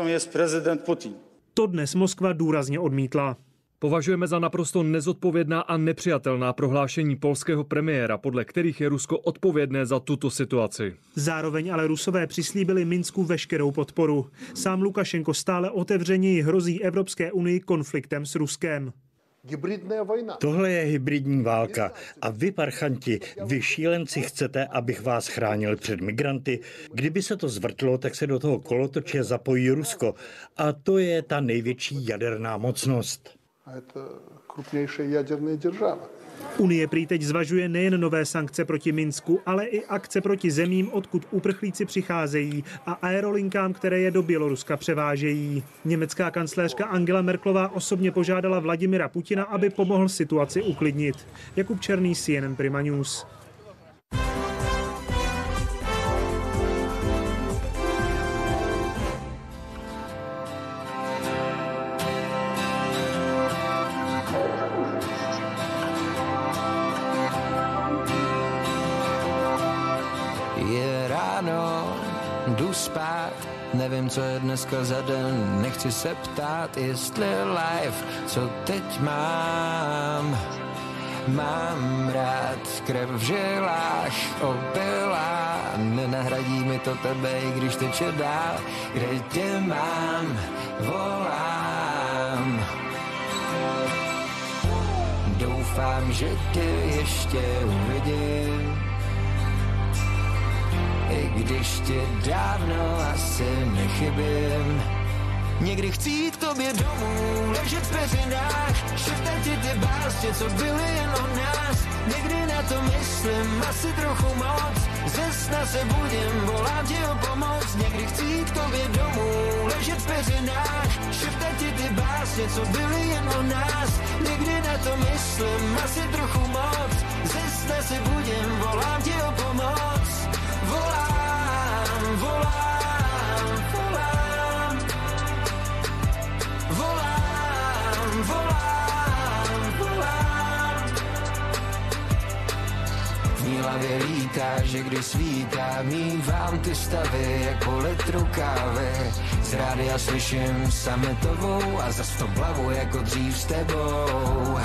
je prezident Putin. To dnes Moskva důrazně odmítla. Považujeme za naprosto nezodpovědná a nepřijatelná prohlášení polského premiéra, podle kterých je Rusko odpovědné za tuto situaci. Zároveň ale Rusové přislíbili Minsku veškerou podporu. Sám Lukašenko stále otevřeněji hrozí Evropské unii konfliktem s Ruskem. Tohle je hybridní válka a vy, parchanti, vy šílenci chcete, abych vás chránil před migranty. Kdyby se to zvrtlo, tak se do toho kolotoče zapojí Rusko a to je ta největší jaderná mocnost. A je to krupnější jaderná država. Unie prý teď zvažuje nejen nové sankce proti Minsku, ale i akce proti zemím, odkud uprchlíci přicházejí a aerolinkám, které je do Běloruska převážejí. Německá kancléřka Angela Merklová osobně požádala Vladimira Putina, aby pomohl situaci uklidnit. Jakub Černý, CNN Prima News. Nevím, co je dneska za den, nechci se ptát, jestli life, co teď mám. Mám rád krev v žilách, opila, nenahradí mi to tebe, i když teče dál, kde tě mám, volám. Doufám, že tě ještě uvidím, i když ti dávno asi nechybím. Někdy chci jít k tobě domů, ležet v peřinách, šeptat ti ty básně, co byly jen o nás. Někdy na to myslím, asi trochu moc, ze sna se budím, volám ti o pomoc. Někdy chci jít k tobě domů, ležet v peřinách, šeptat ti ty básně, co byly jen o nás. Někdy na to myslím, asi trochu moc, ze sna se budím, volám ti o pomoc. Lítá, že když svítá, mývám ty stavy jako litru kávy. Z rádia slyším sametovou a za to hlavu jako dřív s tebou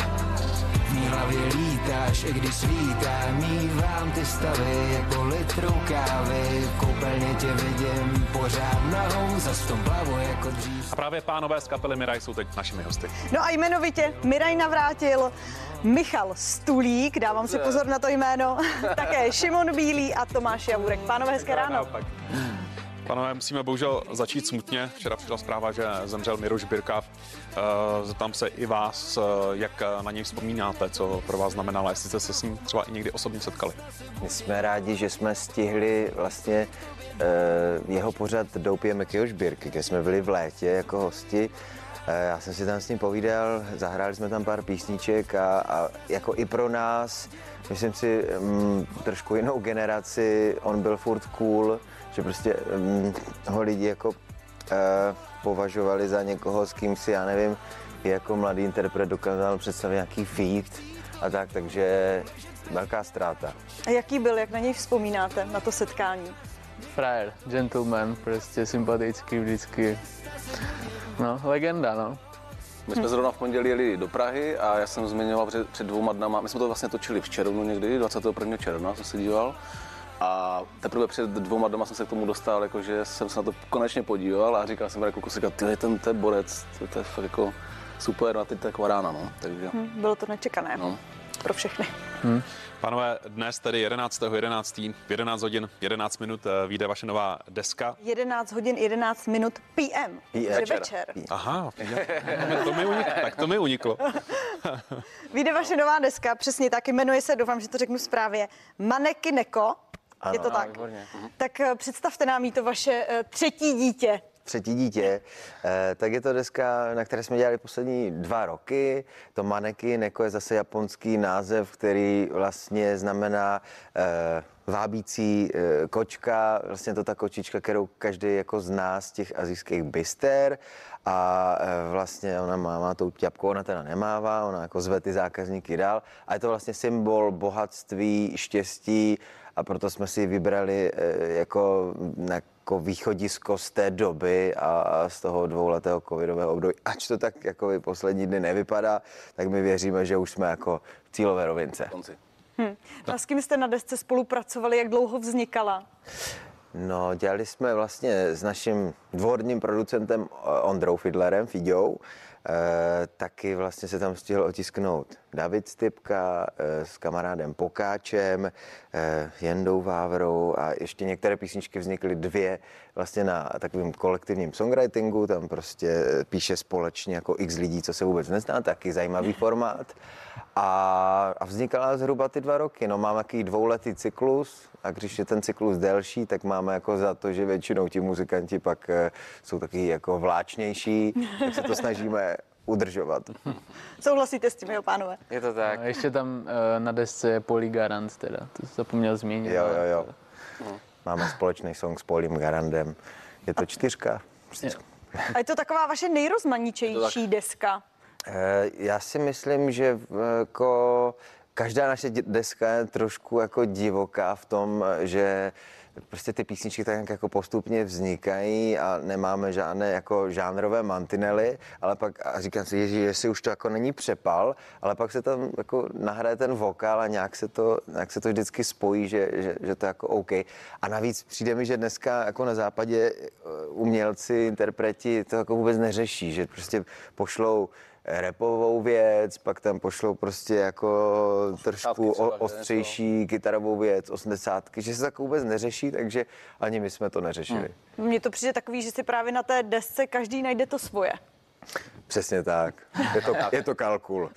hlavě lítáš, i když svítá, mívám ty stavy jako litru kávy. V koupelně tě vidím pořád nahou, zas v tom plavu jako dřív. A právě pánové z kapely Miraj jsou teď našimi hosty. No a jmenovitě Miraj navrátil Michal Stulík, dávám si pozor na to jméno, také Šimon Bílý a Tomáš Javurek. Pánové, hezké ráno. Naopak. Panové, musíme bohužel začít smutně. Včera přišla zpráva, že zemřel Miroš Birka. Eh, Zeptám se i vás, eh, jak na něj vzpomínáte, co pro vás znamenalo, jestli jste se s ním třeba i někdy osobně setkali. My jsme rádi, že jsme stihli vlastně eh, jeho pořad Doupě Mekyho Žbírky, kde jsme byli v létě jako hosti. Já jsem si tam s ním povídal, zahráli jsme tam pár písniček a, a jako i pro nás, myslím si, mm, trošku jinou generaci, on byl furt cool, že prostě mm, ho lidi jako eh, považovali za někoho, s kým si, já nevím, jako mladý interpret dokázal představit nějaký feat a tak, takže velká ztráta. A jaký byl, jak na něj vzpomínáte, na to setkání? Frajer, gentleman, prostě sympatický vždycky. No, legenda, no. My jsme zrovna v pondělí jeli do Prahy a já jsem zmiňoval před, před dvouma dnama, my jsme to vlastně točili v červnu někdy, 21. června jsem se díval. A teprve před dvouma doma jsem se k tomu dostal, jakože jsem se na to konečně podíval a říkal jsem jako říkal, ty ten, ten borec, to, to je fakt jako super, no a teď to je jako rána, no. Takže, Hm, bylo to nečekané no. pro všechny. Hmm. Pánové, dnes tedy 11. 11. v 11 hodin 11 minut eh, vyjde vaše nová deska. 11 hodin 11 minut PM, takže Večer. večer. Aha, to mi uniklo, tak to mi uniklo. Vyjde vaše nová deska, přesně tak, jmenuje se, doufám, že to řeknu správně, Maneky Neko. Je to tak? Tak eh, představte nám jí to vaše eh, třetí dítě. třetí dítě, eh, tak je to deska, na které jsme dělali poslední dva roky. To Maneki Neko je zase japonský název, který vlastně znamená vábící kočka, vlastně to ta kočička, kterou každý jako zná z těch azijských byster a vlastně ona má, má tou ťapkou, ona teda nemává, ona jako zve ty zákazníky dál a je to vlastně symbol bohatství, štěstí a proto jsme si ji vybrali eh, jako, jako východisko z té doby a, z toho dvouletého covidového období. Ač to tak jako poslední dny nevypadá, tak my věříme, že už jsme jako v cílové rovince. Hm. No a s kým jste na desce spolupracovali, jak dlouho vznikala? No, dělali jsme vlastně s naším dvorním producentem eh, Ondrou Fidlerem, Fiďou. E, taky vlastně se tam stihl otisknout David Stipka e, s kamarádem Pokáčem, e, Jendou Vávrou a ještě některé písničky vznikly dvě vlastně na takovým kolektivním songwritingu, tam prostě eh, píše společně jako x lidí, co se vůbec nezná, taky zajímavý formát. A, a vznikala zhruba ty dva roky. No, máme takový dvouletý cyklus a když je ten cyklus delší, tak máme jako za to, že většinou ti muzikanti pak eh, jsou taky jako vláčnější, tak se to snažíme udržovat. Souhlasíte s tím, jo, pánové? Je to tak. A ještě tam eh, na desce je Poli Garant teda, to jsem zapomněl zmínit. Jo, jo, jo. Máme společný song s Polím Garandem. Je to čtyřka. A je to taková vaše nejrozmanitější deska. Eh, Já si myslím, že jako každá naše deska je trošku jako divoká v tom, že prostě ty písničky tak nějak jako postupně vznikají a nemáme žádné jako žánrové mantinely, ale pak a říkám si, ježi, jestli už to jako není přepal, ale pak se tam jako nahraje ten vokál a nějak se to, nějak se to vždycky spojí, že, že, že to je jako OK. A navíc přijde mi, že dneska jako na západě eh, umělci, interpreti to jako vůbec neřeší, že prostě pošlou repovou věc, pak tam pošlou prostě jako trošku o, ostřejší kytarovou věc, osmdesátky, že se tak vůbec neřeší, takže ani my jsme to neřešili. Hmm. Mně to přijde takový, že si právě na té desce každý najde to svoje. Přesně tak. Je to, je to kalkul.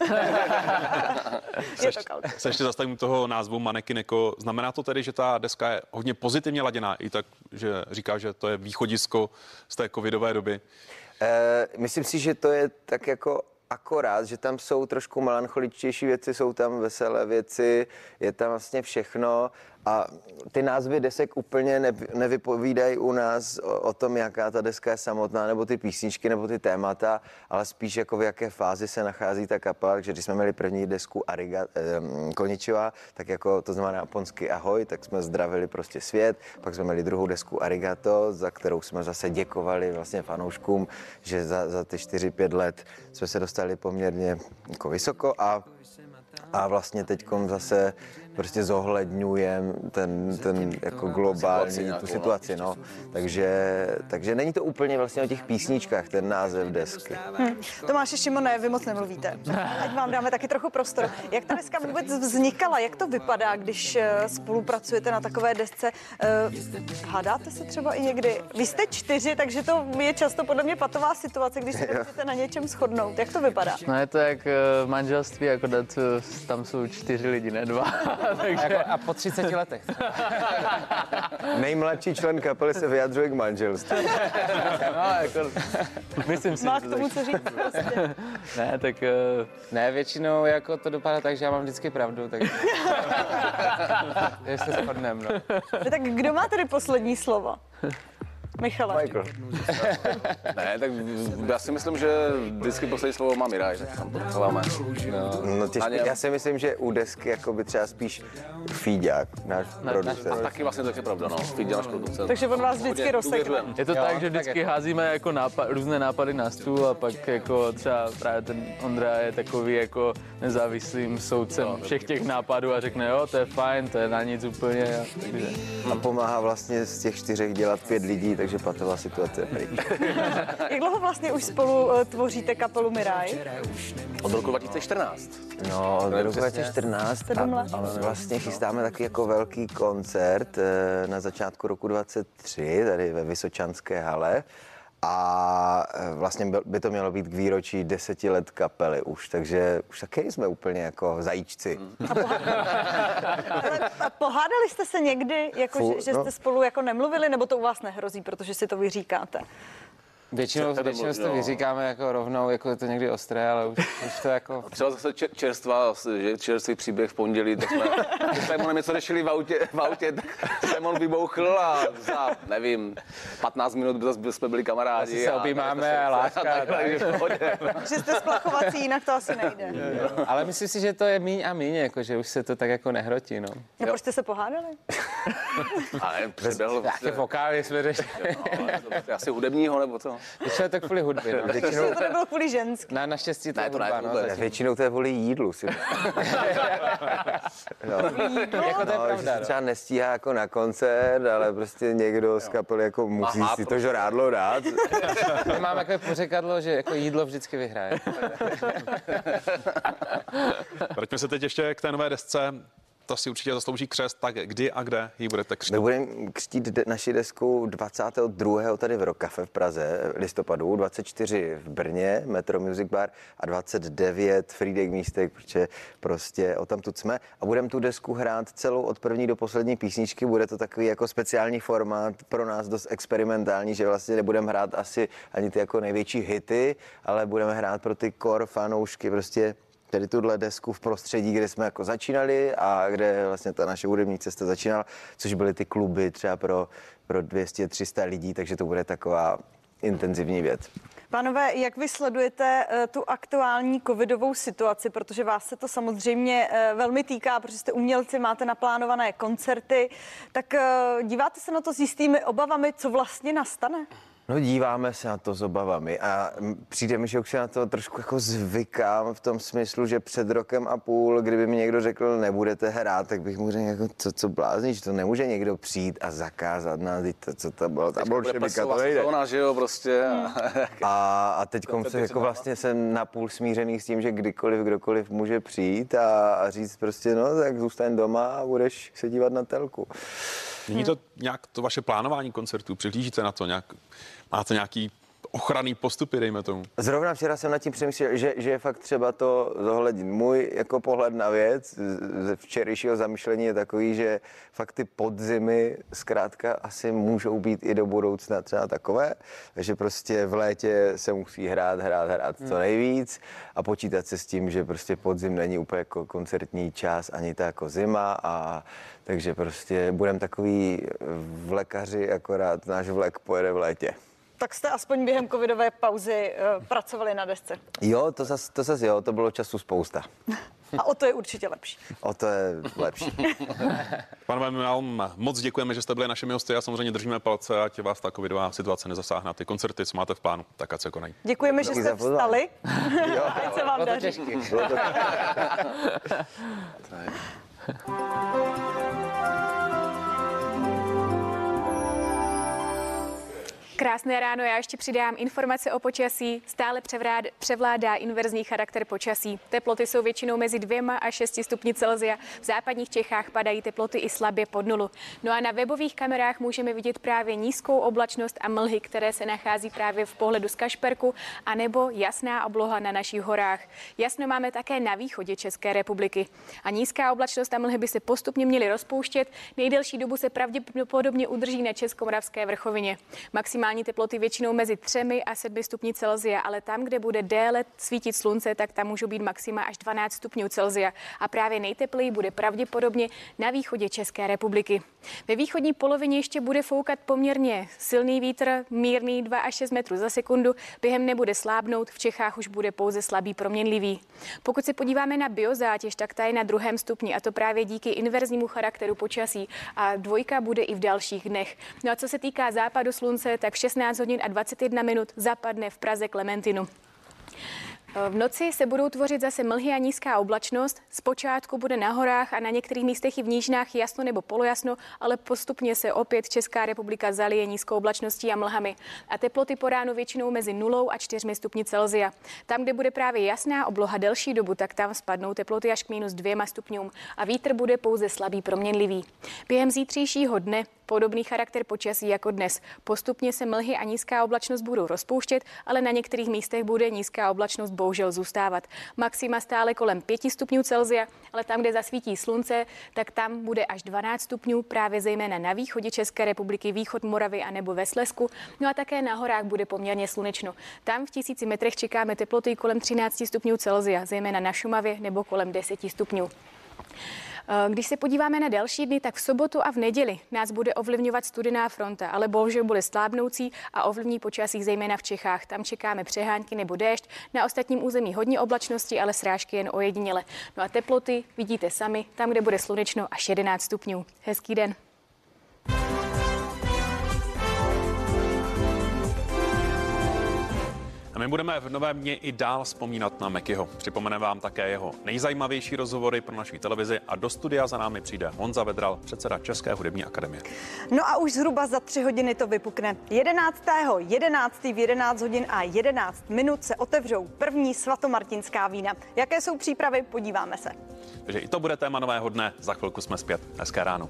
Se, ještě- se ještě zastavím toho názvu Maneky Neko. Znamená to tedy, že ta deska je hodně pozitivně laděná, i tak, že říká, že to je východisko z té covidové doby. Eh, myslím si, že to je tak jako akorát, že tam jsou trošku melancholičtější věci, jsou tam veselé věci, je tam vlastně všechno a ty názvy desek úplně ne, nevypovídají u nás o, o tom, jaká ta deska je samotná, nebo ty písničky, nebo ty témata, ale spíš jako v jaké fázi se nachází ta kapela, takže když jsme měli první desku Ariga, eh, Koničiva, tak jako to znamená japonsky ahoj, tak jsme zdravili prostě svět, pak jsme měli druhou desku Arigato, za kterou jsme zase děkovali vlastně fanouškům, že za, za ty 4-5 let jsme se dostali poměrně jako vysoko a a vlastně teď zase prostě zohledňujem ten, ten jako globální, Situaci tu nějakou, situaci, no. Takže, takže není to úplně vlastně o těch písničkách, ten název desky. Hm. Tomáše Šimone, vy moc nemluvíte. Ať vám dáme taky trochu prostor. Jak ta deska vůbec vznikala? Jak to vypadá, když eh, spolupracujete na takové desce? Eh, Hádáte se třeba i někdy? Vy jste čtyři, takže to je často podle mě patová situace, když se chcete na něčem shodnout. Jak to vypadá? No je to jak eh, v manželství, jako dát, eh, tam jsou čtyři lidi, ne dva. Takže... Jako a po 30 letech. Nejmladší člen kapely se vyjadřuje k manželství. no, jako, myslím si, Má že k to tomu co říct prostě. Ne, tak... Uh... Ne, většinou jako to dopadá tak, že já mám vždycky pravdu, tak že se shodneme, no. No, tak kdo má tedy poslední slovo? Michale. Michael. Ne, tak já si myslím, že vždycky poslední slovo má Miraj, tak tam to necháváme. No, těžko, něm. já si myslím, že u desky jako by třeba spíš Fíďák, náš producent. A taky vlastně to je pravda, no. Fidě náš producent. Takže on vás vždycky rozsekne. Je to Jo, tak, že vždycky házíme jako nápad, různé nápady na stůl a pak jako třeba právě ten Ondra je takový jako nezávislým soudcem všech těch nápadů a řekne, jo, to je fajn, to je na nic úplně. A, takže... A pomáhá vlastně z těch čtyřech dělat pět lidí, takže patová situace je pryč. Jak dlouho vlastně už spolu eh, tvoříte kapelu Miraj? Od roku 2014. No, od roku přesně. 2014 Sedm let. a, a vlastně chystáme taky jako velký koncert eh, na začátku roku 23 tady ve Vysočanské hale. A eh, vlastně by to mělo být k výročí deseti let kapely už, takže už taky jsme úplně jako zajíčci. Ale a pohádali jste se někdy, jako, Fu, že, že no. jste spolu jako nemluvili, nebo to u vás nehrozí, protože si to vyříkáte? Většinou, většinou si to jo. vyříkáme jako rovnou, jako je to někdy ostré, ale už, už to jako... Třeba zase čer- čerstvá, že čerstvý příběh v pondělí, tak jsme s Simonem něco řešili v autě, v autě tak Simon vybouchl a za, nevím, 15 minut zase jsme byli kamarádi. Asi se a- objímáme a a láska, tak, tak. takže v pohodě. Že jste splachovací, jinak to asi nejde. Ale myslím si, že to je míň a míň, jako, že už se to tak jako nehrotí, no. No proč jste se pohádali? A ne, přeběhl Nějaké vokály jsme řešili. prostě asi hudebního nebo co? Většinou to kvůli hudbě, no. Většinou... to nebylo kvůli ženský. Na, naštěstí to Ne, je to ne, hudba, to no. Většinou to je kvůli jídlu. Si... no. Jako to je no, že pravda, se no. třeba nestíhá jako na koncert, ale prostě někdo z kapely jako musí Aha, si to žrádlo dát. My máme takové pořekadlo, že jako jídlo vždycky vyhraje. Vraťme se teď ještě k té nové desce. To si určitě zaslouží křest. Tak kdy a kde ji budete křtít? My budeme křtít de- naši desku 22. tady v Rokafe v Praze listopadu, 24 v Brně, Metro Music Bar a 29 Friedek místek, protože prostě o tam tu jsme. A budeme tu desku hrát celou od první do poslední písničky. Bude to takový jako speciální formát, pro nás dost experimentální, že vlastně nebudeme hrát asi ani ty jako největší hity, ale budeme hrát pro ty core fanoušky prostě tedy tuhle desku v prostředí, kde jsme jako začínali a kde vlastně ta naše hudební cesta začínala, což byly ty kluby třeba pro, pro 200-300 lidí, takže to bude taková intenzivní věc. Pánové, jak vy sledujete eh, tu aktuální covidovou situaci, protože vás se to samozřejmě eh, velmi týká, protože jste umělci, máte naplánované koncerty, tak eh, díváte se na to s jistými obavami, co vlastně nastane? No díváme se na to s obavami a přijde mi, že už se na to trošku jako zvykám v tom smyslu, že před rokem a půl, kdyby mi někdo řekl, nebudete hrát, tak bych mu řekl, jako, co, co blázníš, to nemůže někdo přijít a zakázat nás, to, co to bylo, ta bolševika, to nejde. sezóna, že jo, prostě. A, A, a teď se jako vlastně jsem napůl smířený s tím, že kdykoliv, kdokoliv může přijít a, a říct prostě, no tak zůstaň doma a budeš se dívat na telku. Není to nějak to vaše plánování koncertů? Přihlížíte na to nějak? Máte nějaký ochranný postupy, dejme tomu? Zrovna včera jsem nad tím přemýšlel, že, že je fakt třeba to zohlednit. Můj jako pohled na věc ze včerejšího zamýšlení je takový, že fakt ty podzimy zkrátka asi můžou být i do budoucna třeba takové, že prostě v létě se musí hrát, hrát, hrát co nejvíc a počítat se s tím, že prostě podzim není úplně jako koncertní čas, ani ta jako zima a takže prostě budeme takový vlekaři, akorát náš vlek pojede v létě. Tak jste aspoň během covidové pauzy eh, pracovali na desce. Jo, to zas, to zas jo, to bylo času spousta. A o to je určitě lepší. O to je lepší. Pánové, my vám moc děkujeme, že jste byli našimi hosty a samozřejmě držíme palce, ať vás ta covidová situace nezasáhne. Ty koncerty, co máte v plánu, tak ať se konají. Děkujeme, že jste vstali. Ať se vám Bylo to daří. Krásné ráno, já ještě přidám informace o počasí. Stále převrád, převládá inverzní charakter počasí. Teploty jsou většinou mezi dvěma a 6 stupni Celsia. V západních Čechách padají teploty i slabě pod nulu. No a na webových kamerách můžeme vidět právě nízkou oblačnost a mlhy, které se nachází právě v pohledu z Kašperku, anebo jasná obloha na našich horách. Jasno máme také na východě České republiky. A nízká oblačnost a mlhy by se postupně měly rozpouštět. Nejdelší dobu se pravděpodobně udrží na Českomoravské vrchovině. Maximální teploty většinou mezi 3 a 7 stupni Celsia, ale tam, kde bude déle svítit slunce, tak tam můžou být maxima až 12 stupňů Celsia. A právě nejtepleji bude pravděpodobně na východě České republiky. Ve východní polovině ještě bude foukat poměrně silný vítr, mírný 2 až 6 metrů za sekundu. Během nebude slábnout, v Čechách už bude pouze slabý proměnlivý. Pokud se podíváme na biozátěž, tak ta je na druhém stupni a to právě díky inverznímu charakteru počasí a dvojka bude i v dalších dnech. No a co se týká západu slunce, tak 16 hodin a 21 minut zapadne v Praze Klementinu. V noci se budou tvořit zase mlhy a nízká oblačnost. Zpočátku bude na horách a na některých místech i v nížinách jasno nebo polojasno, ale postupně se opět Česká republika zalije nízkou oblačností a mlhami. A teploty po ránu většinou mezi 0 a 4 stupni Celsia. Tam, kde bude právě jasná obloha delší dobu, tak tam spadnou teploty až k minus 2 stupňům a vítr bude pouze slabý proměnlivý. Během zítřejšího dne podobný charakter počasí jako dnes. Postupně se mlhy a nízká oblačnost budou rozpouštět, ale na některých místech bude nízká oblačnost bohužel zůstávat. Maxima stále kolem 5 stupňů Celsia, ale tam, kde zasvítí slunce, tak tam bude až 12 stupňů, právě zejména na východě České republiky, východ Moravy a nebo ve Slesku. No a také na horách bude poměrně slunečno. Tam v tisíci metrech čekáme teploty kolem 13 stupňů Celsia, zejména na Šumavě nebo kolem 10 stupňů. Když se podíváme na další dny, tak v sobotu a v neděli nás bude ovlivňovat studená fronta, ale bohužel bude slábnoucí a ovlivní počasí zejména v Čechách. Tam čekáme přehánky nebo déšť. Na ostatním území hodně oblačnosti, ale srážky jen ojediněle. No a teploty vidíte sami, tam, kde bude slunečno až 11 stupňů. Hezký den. My budeme v novém dni i dál vzpomínat na Mekyho. Připomeneme vám také jeho nejzajímavější rozhovory pro naší televizi a do studia za námi přijde Honza Vedral, předseda České hudební akademie. No a už zhruba za tři hodiny to vypukne. 11. 11. v 11 hodin a 11 minut se otevřou první svatomartinská vína. Jaké jsou přípravy? Podíváme se. Takže i to bude téma nového dne. Za chvilku jsme zpět. Hezké ráno.